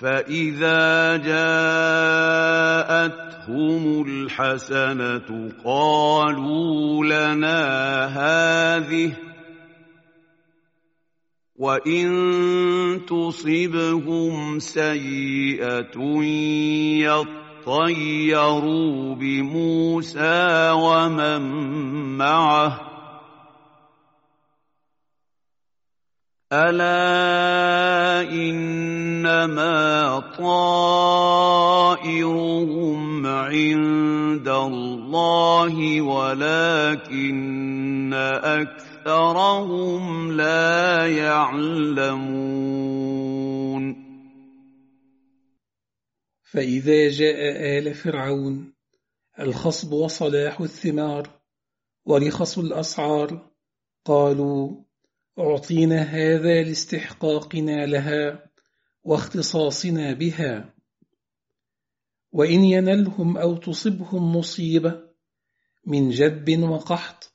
فإذا جاءتهم الحسنة قالوا لنا هذه وإن تصبهم سيئة يطيروا بموسى ومن معه ألا إنما طائرهم عند الله ولكن أكثرهم لا يعلمون فإذا جاء آل فرعون الخصب وصلاح الثمار ورخص الأسعار قالوا أعطينا هذا لاستحقاقنا لها واختصاصنا بها. وإن ينلهم أو تصبهم مصيبة من جدب وقحط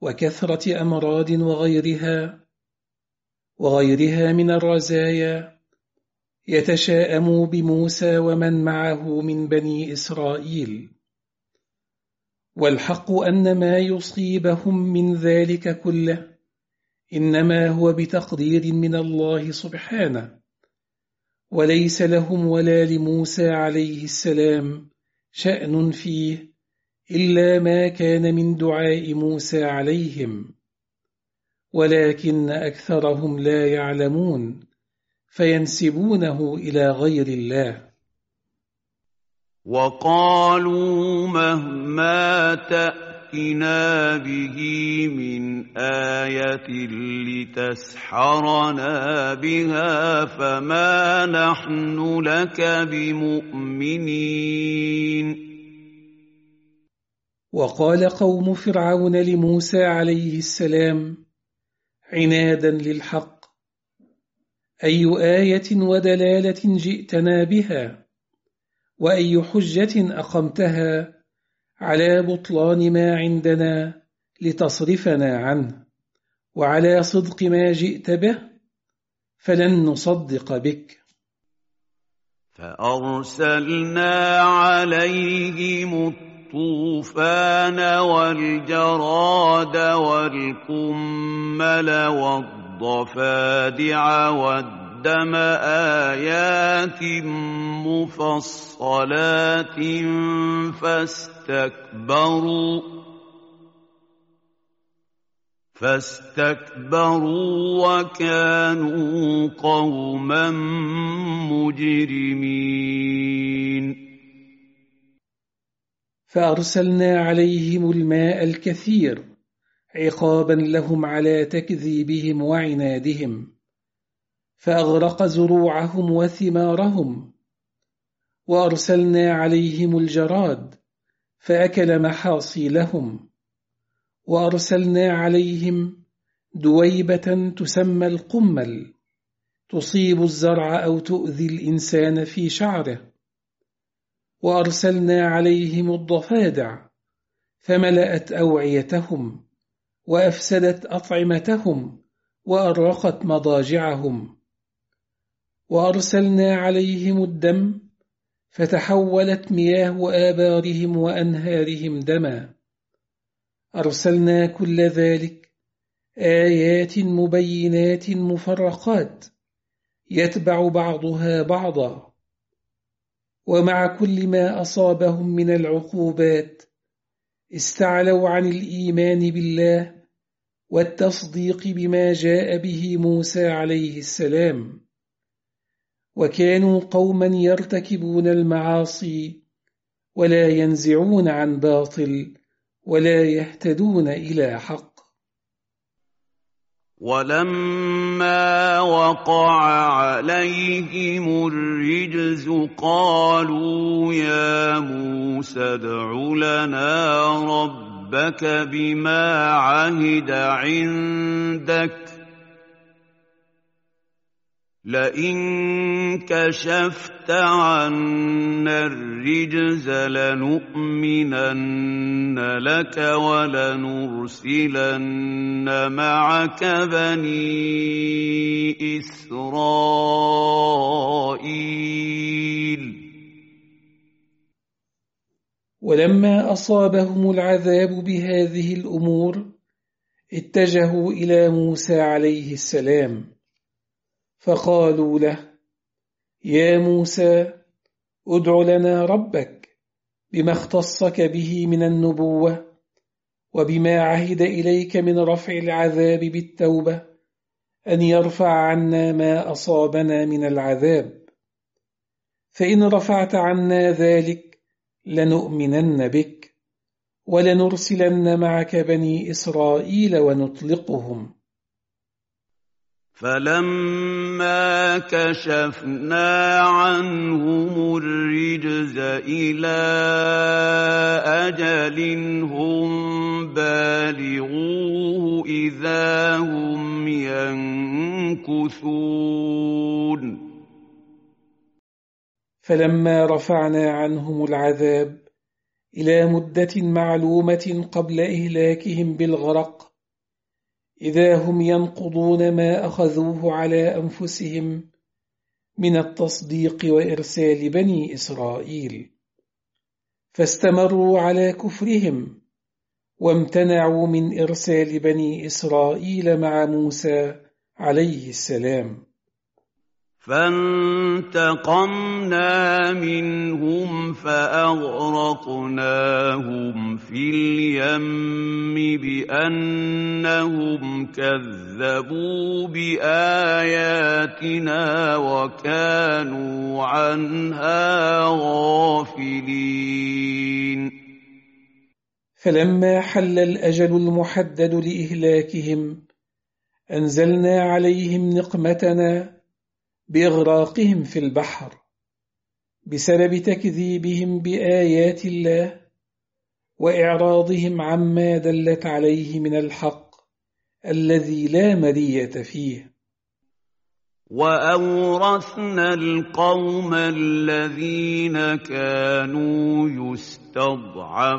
وكثرة أمراض وغيرها وغيرها من الرزايا يتشاءموا بموسى ومن معه من بني إسرائيل. والحق أن ما يصيبهم من ذلك كله إنما هو بتقدير من الله سبحانه وليس لهم ولا لموسى عليه السلام شأن فيه إلا ما كان من دعاء موسى عليهم ولكن أكثرهم لا يعلمون فينسبونه إلى غير الله. وقالوا مهما تأتي تأتنا به من آية لتسحرنا بها فما نحن لك بمؤمنين وقال قوم فرعون لموسى عليه السلام عنادا للحق أي آية ودلالة جئتنا بها وأي حجة أقمتها على بطلان ما عندنا لتصرفنا عنه وعلى صدق ما جئت به فلن نصدق بك. فأرسلنا عليهم الطوفان والجراد والقمل والضفادع والدم آيات مفصلات فاستكبروا. فاستكبروا وكانوا قوما مجرمين. فأرسلنا عليهم الماء الكثير عقابا لهم على تكذيبهم وعنادهم. فأغرق زروعهم وثمارهم. وأرسلنا عليهم الجراد فأكل محاصيلهم وأرسلنا عليهم دويبة تسمى القمل تصيب الزرع أو تؤذي الإنسان في شعره. وأرسلنا عليهم الضفادع فملأت أوعيتهم وأفسدت أطعمتهم وأرقت مضاجعهم. وأرسلنا عليهم الدم فتحولت مياه آبارهم وأنهارهم دما. أرسلنا كل ذلك آيات مبينات مفرقات يتبع بعضها بعضا. ومع كل ما أصابهم من العقوبات استعلوا عن الإيمان بالله والتصديق بما جاء به موسى عليه السلام. وكانوا قوما يرتكبون المعاصي ولا ينزعون عن باطل ولا يهتدون إلى حق. ولما وقع عليهم الرجز قالوا يا موسى ادع لنا ربك بما عهد عندك لئن كشفت عنا الرجز لنؤمنن لك ولنرسلن معك بني إسرائيل. ولما أصابهم العذاب بهذه الأمور اتجهوا إلى موسى عليه السلام. فقالوا له يا موسى ادع لنا ربك بما اختصك به من النبوة وبما عهد إليك من رفع العذاب بالتوبة أن يرفع عنا ما أصابنا من العذاب. فإن رفعت عنا ذلك لنؤمنن بك ولنرسلن معك بني إسرائيل ونطلقهم. فلما كشفنا عنهم الرجز إلى أجل هم بالغوه إذا هم ينكثون. فلما رفعنا عنهم العذاب إلى مدة معلومة قبل إهلاكهم بالغرق إذا هم ينقضون ما أخذوه على أنفسهم من التصديق وإرسال بني إسرائيل. فاستمروا على كفرهم وامتنعوا من إرسال بني إسرائيل مع موسى عليه السلام. فانتقمنا منهم فأغرقناهم في اليم بأنهم كذبوا بآياتنا وكانوا عنها غافلين. فلما حل الأجل المحدد لإهلاكهم أنزلنا عليهم نقمتنا بإغراقهم في البحر بسبب تكذيبهم بآيات الله وإعراضهم عما دلت عليه من الحق الذي لا مرية فيه. وأورثنا القوم الذين كانوا يستضعفون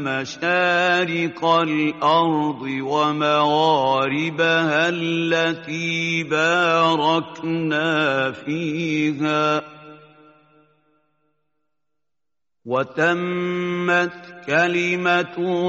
مشارق الأرض ومغاربها التي باركنا فيها وتمت كلمة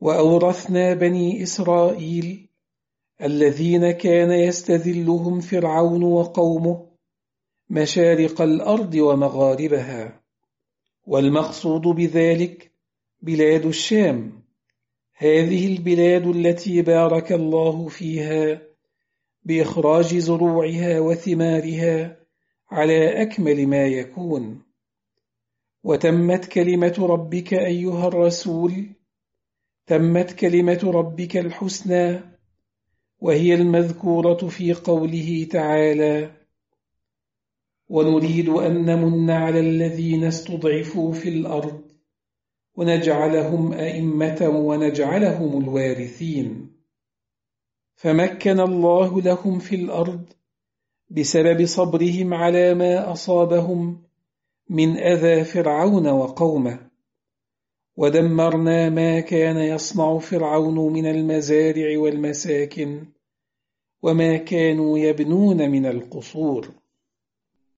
وأورثنا بني إسرائيل الذين كان يستذلهم فرعون وقومه مشارق الأرض ومغاربها والمقصود بذلك بلاد الشام. هذه البلاد التي بارك الله فيها بإخراج زروعها وثمارها على أكمل ما يكون. وتمت كلمة ربك أيها الرسول تمت كلمة ربك الحسنى وهي المذكورة في قوله تعالى ونريد أن نمن على الذين استضعفوا في الأرض ونجعلهم أئمة ونجعلهم الوارثين فمكن الله لهم في الأرض بسبب صبرهم على ما أصابهم من أذى فرعون وقومه. ودمرنا ما كان يصنع فرعون من المزارع والمساكن وما كانوا يبنون من القصور.